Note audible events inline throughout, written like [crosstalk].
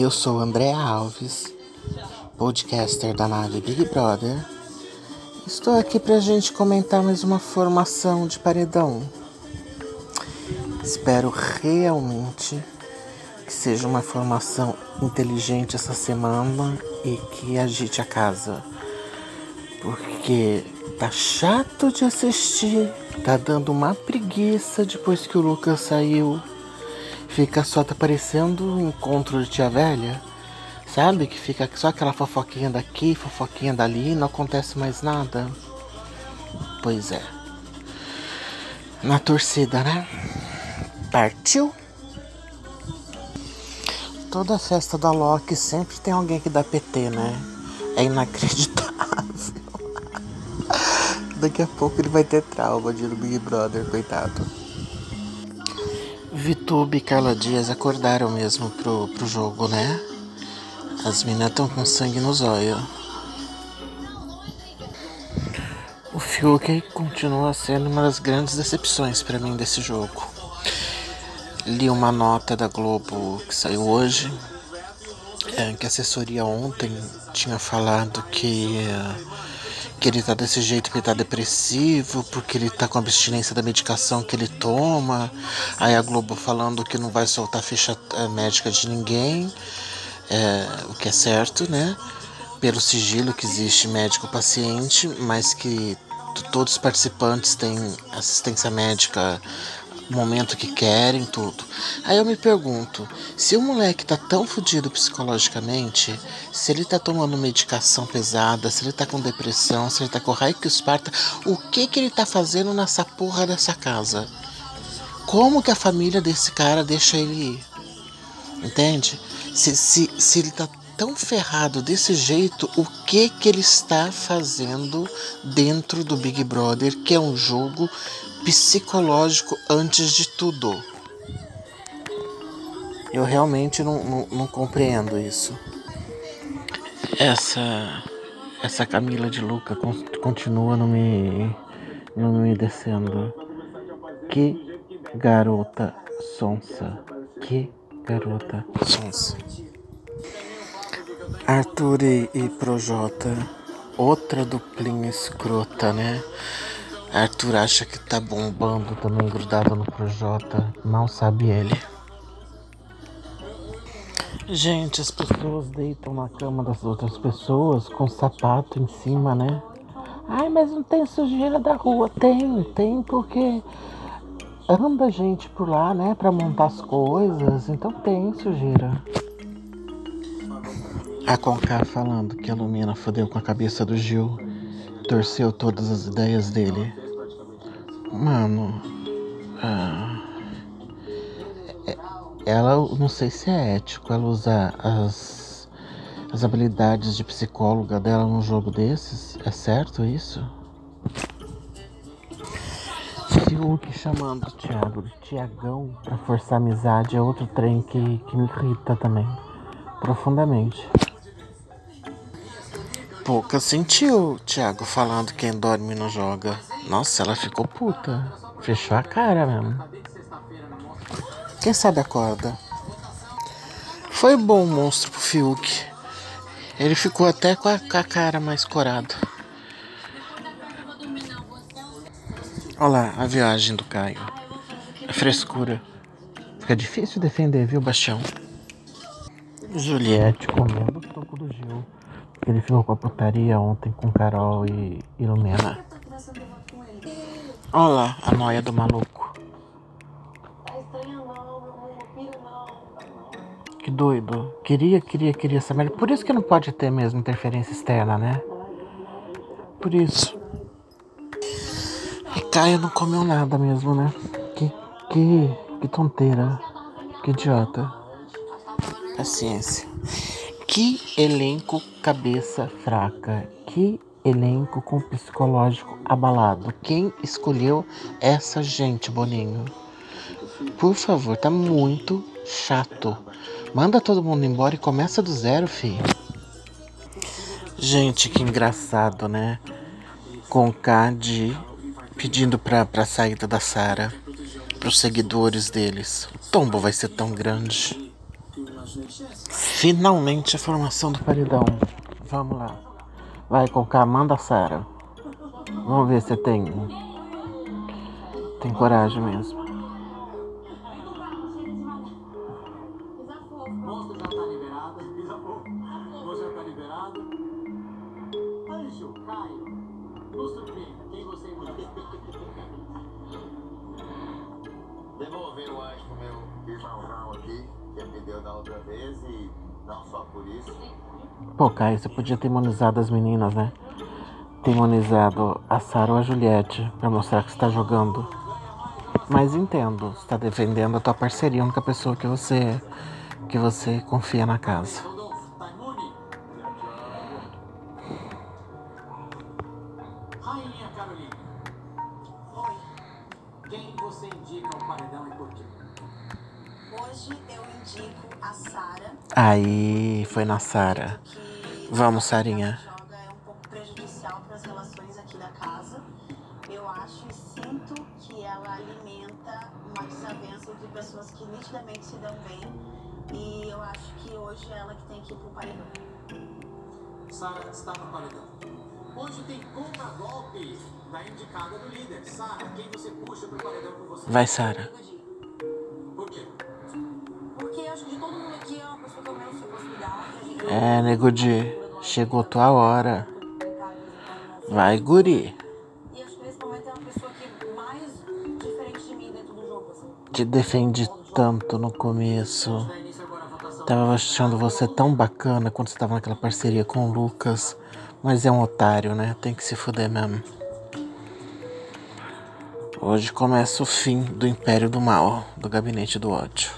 Eu sou André Alves, podcaster da nave Big Brother. Estou aqui para a gente comentar mais uma formação de paredão. Espero realmente que seja uma formação inteligente essa semana e que agite a casa. Porque tá chato de assistir, tá dando uma preguiça depois que o Lucas saiu. Fica só tá parecendo um encontro de tia velha. Sabe? Que fica só aquela fofoquinha daqui, fofoquinha dali, não acontece mais nada. Pois é. Na torcida, né? Partiu? Toda festa da Loki sempre tem alguém que dá PT, né? É inacreditável. [laughs] Daqui a pouco ele vai ter trauma de Big Brother, coitado. Vitube e Carla Dias acordaram mesmo pro, pro jogo, né? As meninas estão com sangue nos olhos. O Fiuk continua sendo uma das grandes decepções para mim desse jogo. Li uma nota da Globo que saiu hoje, é, que a assessoria ontem tinha falado que, que ele tá desse jeito porque ele tá depressivo, porque ele tá com abstinência da medicação que ele toma. Aí a Globo falando que não vai soltar ficha é, médica de ninguém é, o que é certo, né? Pelo sigilo que existe médico-paciente, mas que todos os participantes têm assistência médica momento que querem, tudo. Aí eu me pergunto, se o moleque tá tão fodido psicologicamente, se ele tá tomando medicação pesada, se ele tá com depressão, se ele tá com raio que esparta, o que que ele tá fazendo nessa porra dessa casa? Como que a família desse cara deixa ele ir? Entende? Se, se, se ele tá tão ferrado desse jeito, o que que ele está fazendo dentro do Big Brother, que é um jogo psicológico antes de tudo? Eu realmente não, não, não compreendo isso. Essa essa Camila de Luca continua não me não me descendo. Que garota sonsa. Que garota sonsa. Arthur e, e Projota, outra duplinha escrota, né? Arthur acha que tá bombando também grudado no Projota, mal sabe ele. Gente, as pessoas deitam na cama das outras pessoas com sapato em cima, né? Ai, mas não tem sujeira da rua. Tem, tem porque anda gente por lá, né, para montar as coisas, então tem sujeira. A Conká falando que a Lumina fodeu com a cabeça do Gil, torceu todas as ideias dele. Mano, ah, é, ela, não sei se é ético ela usar as, as habilidades de psicóloga dela num jogo desses. É certo isso? Fiuk chamando o Thiago de Tiagão pra forçar amizade é outro trem que, que me irrita também. Profundamente. Pouca sentiu o Thiago falando quem dorme não joga. Nossa, ela ficou puta. Fechou a cara mesmo. Quem sabe acorda. Foi bom o monstro pro Fiuk. Ele ficou até com a, com a cara mais corada. Olha lá a viagem do Caio. A frescura. Fica difícil defender, viu, Bastião? Juliette comendo o toco do Gil. Porque ele ficou com a putaria ontem com Carol e, Lumena. Olha lá a noia do maluco. Que doido. Queria, queria, queria merda. Por isso que não pode ter mesmo interferência externa, né? Por isso. E Caio não comeu nada mesmo, né? Que, que, que tonteira. Que idiota. Paciência. Que elenco cabeça fraca. Que elenco com psicológico abalado. Quem escolheu essa gente, Boninho? Por favor, tá muito chato. Manda todo mundo embora e começa do zero, filho. Gente, que engraçado, né? Com de pedindo pra, pra saída da Sara, pros seguidores deles. O tombo vai ser tão grande. Finalmente a formação do paredão. Vamos lá. Vai com a manda Sara. Vamos ver se tem. Tem coragem mesmo. Devolver o anjo pro meu irmão aqui, que me deu da outra vez e Pô, Caio, você podia ter imunizado as meninas, né? Ter imunizado a Sarah ou a Juliette pra mostrar que você tá jogando. Mas entendo, você tá defendendo a tua parceria, a única pessoa que você que você confia na casa. Hoje eu indico a Sara. Aí, foi na Sara. Vamos, Sarinha. Joga é um pouco prejudicial para as relações aqui da casa. Eu acho e sinto que ela alimenta uma desavença entre pessoas que nitidamente se dão bem. E eu acho que hoje é ela que tem que ir pro paredão. Sara está no paredão. Hoje tem contra-golpe da indicada do líder. Sara, quem você puxa pro paredão com você? Vai, Sara. É, nego de. Chegou tua hora. Vai, guri. E é jogo. Assim. Te defende tanto no começo. Tava achando você tão bacana quando você tava naquela parceria com o Lucas. Mas é um otário, né? Tem que se fuder mesmo. Hoje começa o fim do Império do Mal, do Gabinete do Ódio.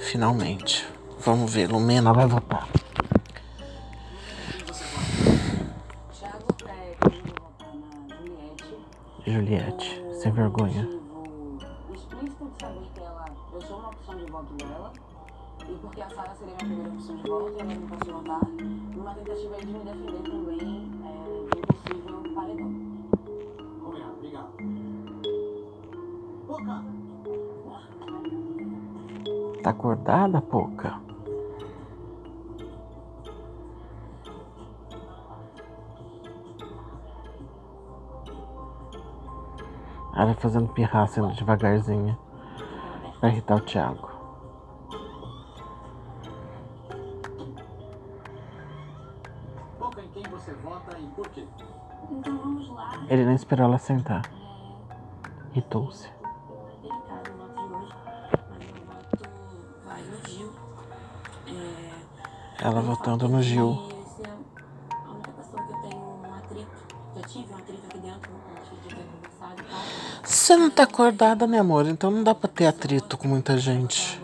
Finalmente. Vamos ver, Lumena vai votar. Juliette, sem vergonha. Explícito de saber que ela. Eu sou uma opção de voto dela. E porque a Sara seria minha primeira opção de voto, ela não passou votar. Numa tentativa de me defender também é, de possível paredão. Combinado, obrigado. Poca! Tá acordada, Poca? Ela fazendo pirraça devagarzinho pra irritar o Thiago. Então vamos lá. Ele nem esperou ela sentar. Irritou-se. Ela votando no Gil. Você não tá acordada, meu amor, então não dá pra ter atrito com muita gente.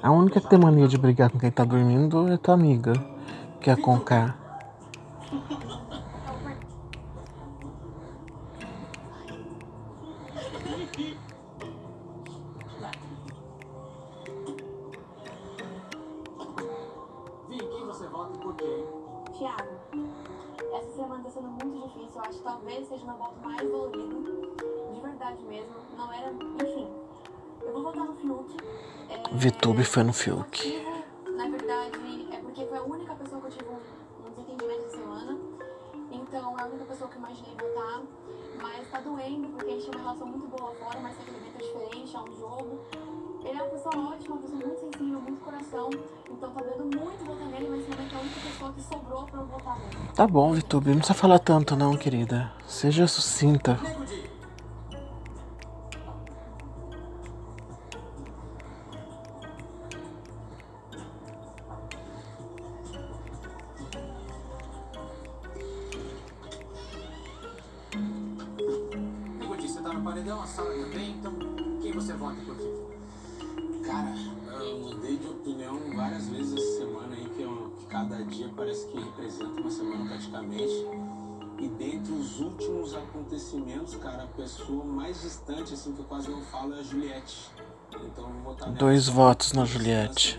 A única que tem mania de brigar com quem tá dormindo é tua amiga, que é a Conká. Foi no Fiuk. na verdade, é porque foi a única pessoa que eu tive um, um desentendimento essa semana. Então é a única pessoa que eu imaginei votar. Mas tá doendo, porque a gente tem uma relação muito boa fora, mas esse evento é diferente, é um jogo. Ele é uma pessoa ótima, uma pessoa muito sensível, muito coração. Então tá dando muito votar nele, mas realmente é a única pessoa que sobrou pra eu votar nele. Tá bom, Vitube, não precisa falar tanto não, querida. Seja sucinta. Mais distante, assim, que eu quase não falo, é a Juliette. Então eu vou votar Dois votos na Juliette.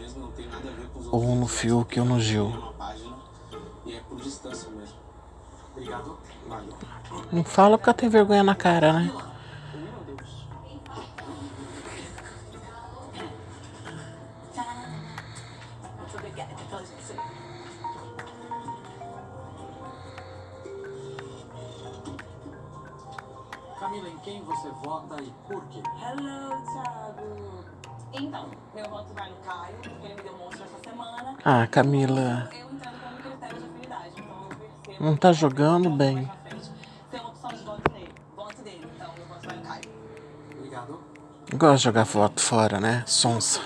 Um no Fiuk e um no Gil. E é por distância mesmo. Obrigado. Não fala porque tem vergonha na cara, né? Vota e por quê? Hello, Thiago. Então, meu voto vai no Caio, porque ele me demonstrou essa semana. Ah, Camila. Eu entendo como critério de afinidade, então eu percebo. Não tá jogando que bem. Tem uma opção de voto nele. Voto dele, então meu voto vai no Caio. Obrigado. Gosta de jogar voto fora, né? Sonsa.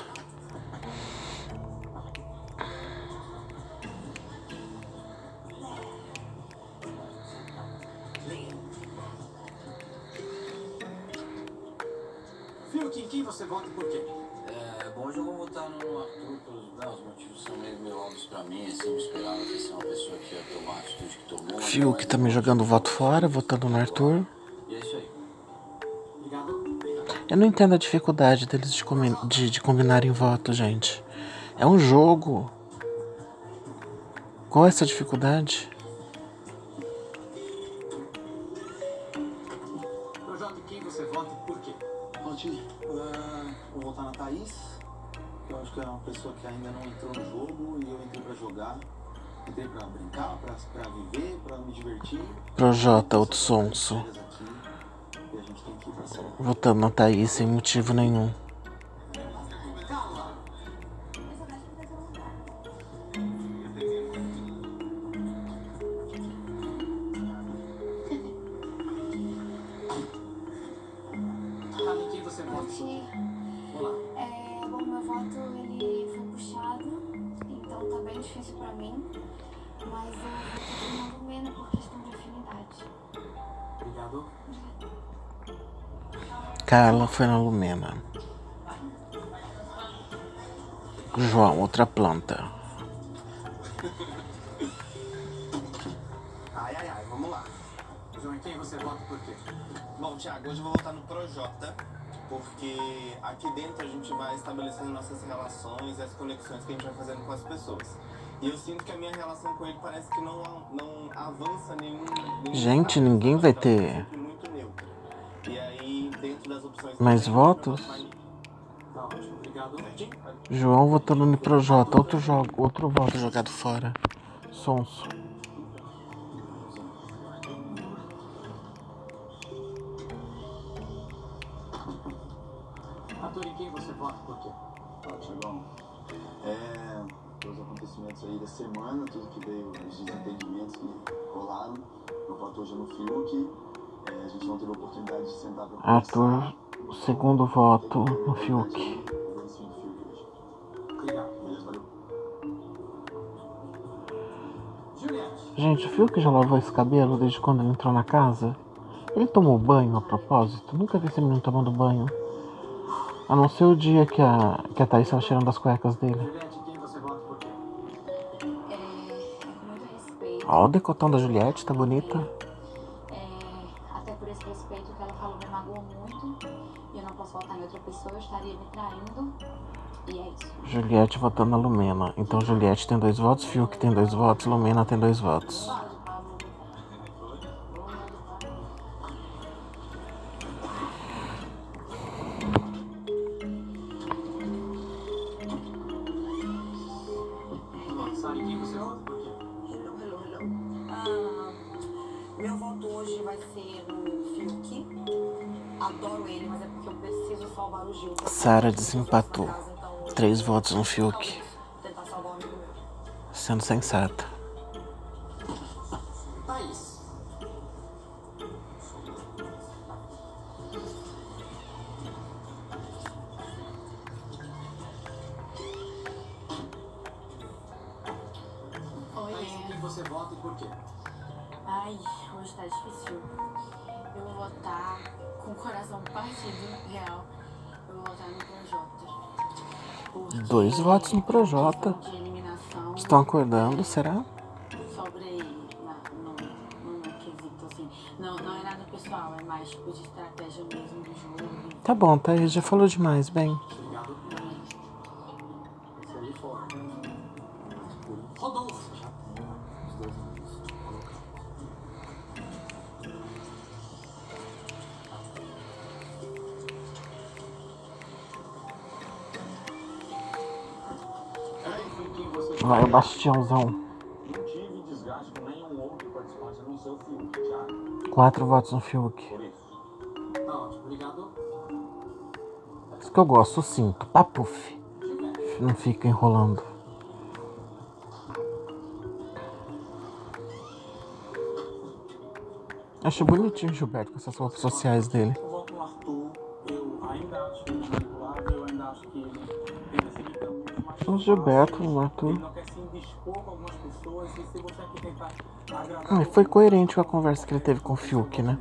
Jogando voto fora, votando no Arthur. E é isso aí. Obrigado. Eu não entendo a dificuldade deles de, combi de, de combinarem voto, gente. É um jogo. Qual é essa dificuldade? Projota, em quem você vota e por quê? Ah, vou votar na Thaís, que eu acho que é uma pessoa que ainda não entrou no jogo e eu entrei pra jogar. Entrei pra brincar, pra, pra viver, pra me divertir. Projota, outro sonso. Votando na Thaís sem motivo nenhum. Carla foi na Lumena. João, outra planta. Ai, ai, ai, vamos lá. João, em quem você vota e por quê? Bom, Thiago, hoje eu vou votar no Projota, porque aqui dentro a gente vai estabelecendo nossas relações e as conexões que a gente vai fazendo com as pessoas. E eu sinto que a minha relação com ele parece que não, não avança nenhum. nenhum Gente, ninguém vai ter Mais votos? ótimo? João votando no Projota, outro jogo, outro voto jogado fora. Sonso. Arthur, em quem você vota e por quê? Tiagão. É, os acontecimentos aí da semana, tudo que veio, os desentendimentos que rolaram. Eu voto hoje no Fiuk. A gente não teve a oportunidade de sentar pra Arthur, o segundo voto no Fiuk. Gente, o Fiuk já lavou esse cabelo desde quando ele entrou na casa? Ele tomou banho a propósito? Nunca vi esse menino tomando banho. A não ser o dia que a, que a Thaís estava cheirando as cuecas dele. Juliette, em quem você vota por quê? Com muito respeito. Ó, o decotão da Juliette, tá bonita. E eu não posso votar em outra pessoa, eu estaria me traindo. E é isso. Juliette votando na Lumena. Então Juliette tem dois votos, Fiuk tem dois votos, Lumena tem dois votos. Sara desempatou. Três votos no Fiuk. Vou tentar salvar amigo meu. Sendo sensata. É. quem você vota e por quê? Ai, hoje tá difícil. Eu vou votar com o coração partido, real. Dois votos no Projota. Estão acordando, será? sobre. Assim. Não, não é nada pessoal, é mais tipo de estratégia mesmo do jogo. Tá bom, Thaís já falou demais, bem. vai o bastiãozão. 4 votos no Fiuk. Isso que eu gosto, sinto. Papuf. Não fica enrolando. Achei bonitinho o Gilberto com essas roupas sociais dele. Aqui tentar agradar... Ah, foi coerente com a conversa que ele teve com o Fiuk, né?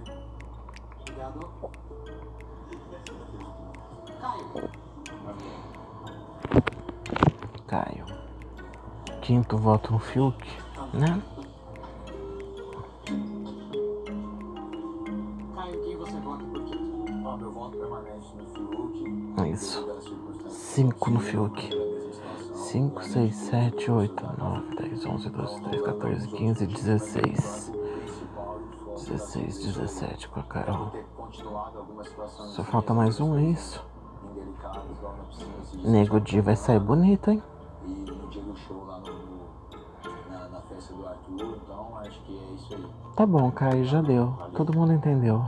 Obrigado. Caio. Quinto voto no Fiuk, né? Caio, quem você vota por quê? Ó, meu voto permanece no Fiuk. É Isso. Cinco no Fiuk. Dessa situação. 5, 6, 7, 8, 9, 10, 11, 12, 13, 14, 15, 16. Principal e foco 16, 17 com a Carol. Só falta mais um, é isso? Nego Di vai sair bonito, hein? E no dia do show lá na, festa do Arthur, então acho que é isso aí. Tá bom, Caio, já deu. Todo mundo entendeu.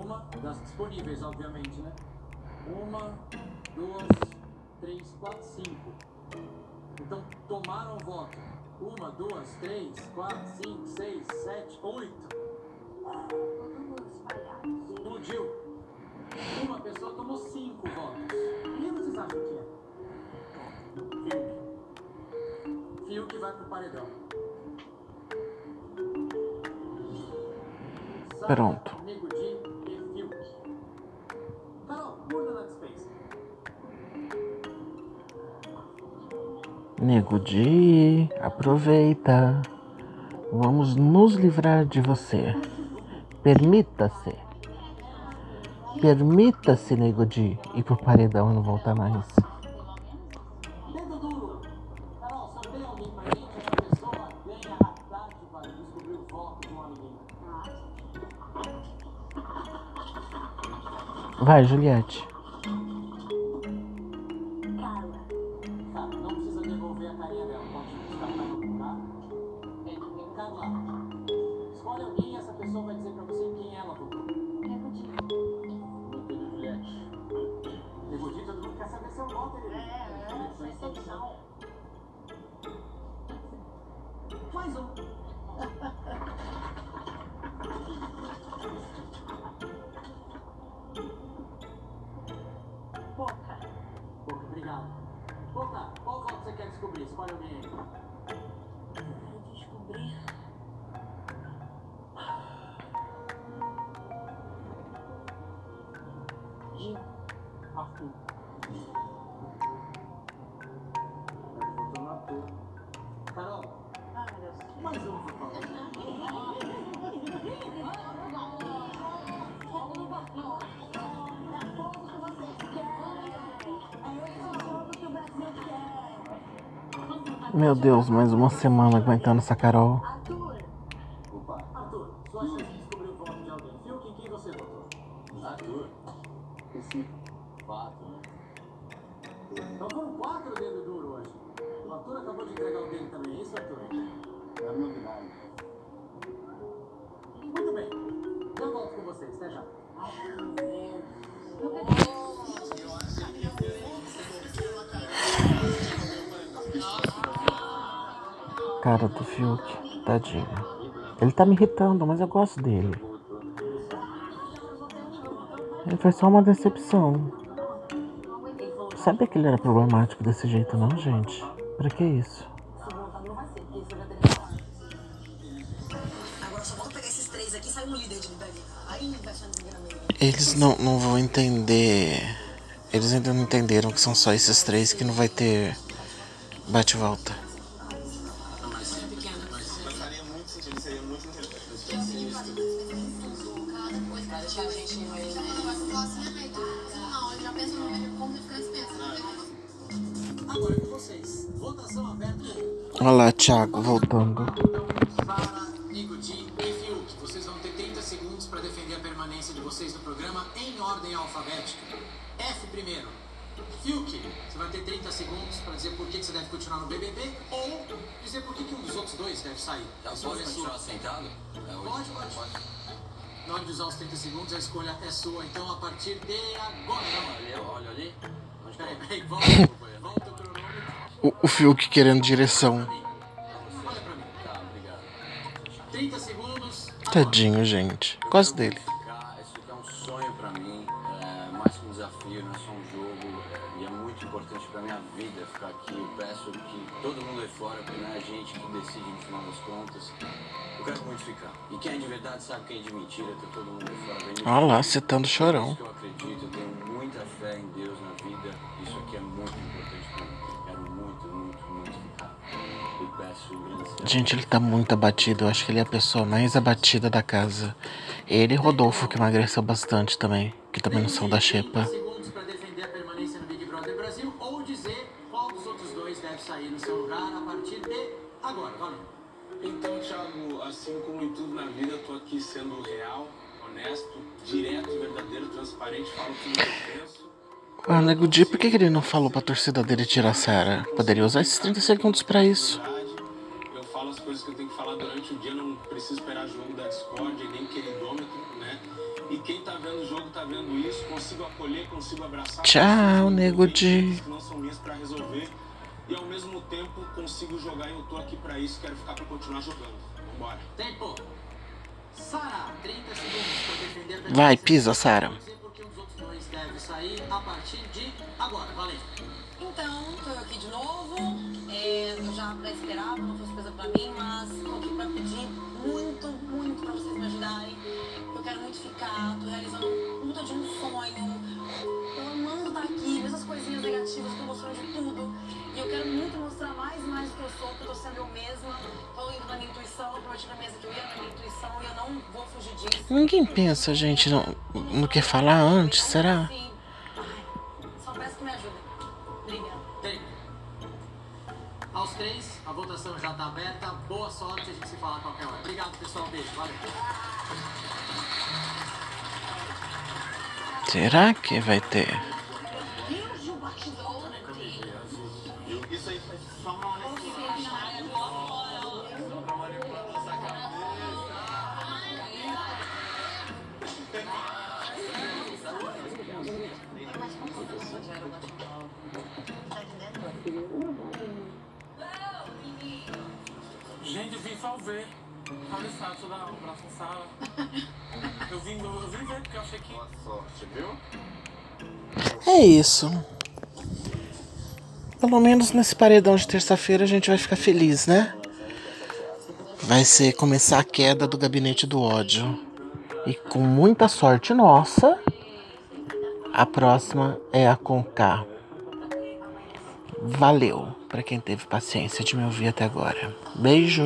Uma das disponíveis, obviamente, né? Uma, duas, três, quatro, cinco. Então tomaram voto. Uma, duas, três, quatro, cinco, seis, sete, oito. Explodiu. Uma pessoa tomou cinco votos. Quem vocês acham que é? Fiuk. Fiuk vai pro paredão. Pronto. Di, aproveita. Vamos nos livrar de você. Permita-se. Permita-se, Nego Di, ir pro paredão e não voltar mais. Dedo duro. Gil. Arthur. Carol, Ai, Deus. mais. Meu Deus, mais uma semana aguentando essa Carol. Cara do Fiuk, tadinho. Ele tá me irritando, mas eu gosto dele. Ele foi só uma decepção. Sabia que ele era problemático desse jeito, não, gente? Pra que isso? Eles não, não vão entender. Eles ainda não entenderam que são só esses três que não vai ter bate-volta. A gente. Não, penso no como ficar Agora com vocês. Votação aberta. Olha lá, Thiago, voltando. Nigudi e Fiuk. Vocês vão ter 30 segundos para defender a permanência de vocês no programa em ordem alfabética. F primeiro. Fiuk, você vai ter 30 segundos para dizer por que que você deve continuar no BBB ou dizer por que que um dos outros dois deve sair. Já posso continuar sentado? É, hoje Pode, pode. Na hora de usar os 30 segundos, a escolha é sua. Então, a partir de agora. Olha, olha ali. Peraí, peraí, volta. Volta o cronômetro. O, o Fiuk querendo direção. Olha pra mim. Tá, obrigado. 30 segundos. Tadinho, gente. Gosto dele. Aqui é um sonho pra mim, é mais que um desafio, não é só um importante pra minha vida ficar aqui. Eu peço que todo mundo aí fora, porque não é a gente que decide no final das contas. Eu quero muito ficar. E quem é de verdade sabe quem é de mentira, tá todo mundo aí fora. Me Olha lá, É citando chorão. eu acredito, eu tenho muita fé em Deus na vida. Isso aqui é muito importante pra mim. Eu quero muito, muito, muito ficar. Peço Gente, ele tá muito abatido. Eu acho que ele é a pessoa mais abatida da casa. Ele e Rodolfo, que emagreceu bastante também. Que também não são da 30 xepa. Agora. Valeu. Então, Thiago, assim como em tudo na vida, eu tô aqui sendo real, honesto, direto, verdadeiro, transparente, falo tudo que eu penso. Ah, Nego Di, por que, que ele não falou pra torcida dele tirar a Sarah? Poderia usar esses 30 segundos pra isso. Eu falo as coisas que eu tenho que falar durante o dia, não preciso esperar jogo da Discord, nem queridômetro, né? E quem tá vendo o jogo tá vendo isso, consigo acolher, consigo abraçar. Tchau, Nego Di. que não são minhas pra resolver. E ao mesmo tempo consigo jogar e eu tô aqui pra isso, quero ficar pra continuar jogando. Vambora. Tempo. Sara, 30 segundos para defender a permanência. Vai, pisa, Sara. Dizer por que um dos outros dois deve sair a partir de agora. Valeu. Então, tô eu aqui de novo. É, eu já até esperava, não foi surpresa pra mim, mas tô aqui pra pedir muito, muito pra vocês me ajudarem. Eu quero muito ficar, tô realizando sou, que eu tô sendo eu mesma. Tô indo na minha intuição, eu prometi na mesa que eu ia na minha intuição e eu não vou fugir disso. Ninguém pensa, gente, no, no que falar antes, será? Ai, só peço que me ajudem. Obrigada. Tempo. Aos três, a votação já está aberta. Boa sorte, a gente se fala a qualquer hora. Obrigado, pessoal. Beijo. Valeu. Será que vai ter? Ver. Olha só, deixa eu dar um vim, eu vim ver porque eu achei que. boa sorte, viu? É isso. Pelo menos nesse paredão de terça-feira a gente vai ficar feliz, né? Vai ser começar a queda do gabinete do ódio. E com muita sorte nossa, a próxima é a Conká. Valeu para quem teve paciência de me ouvir até agora. Beijo.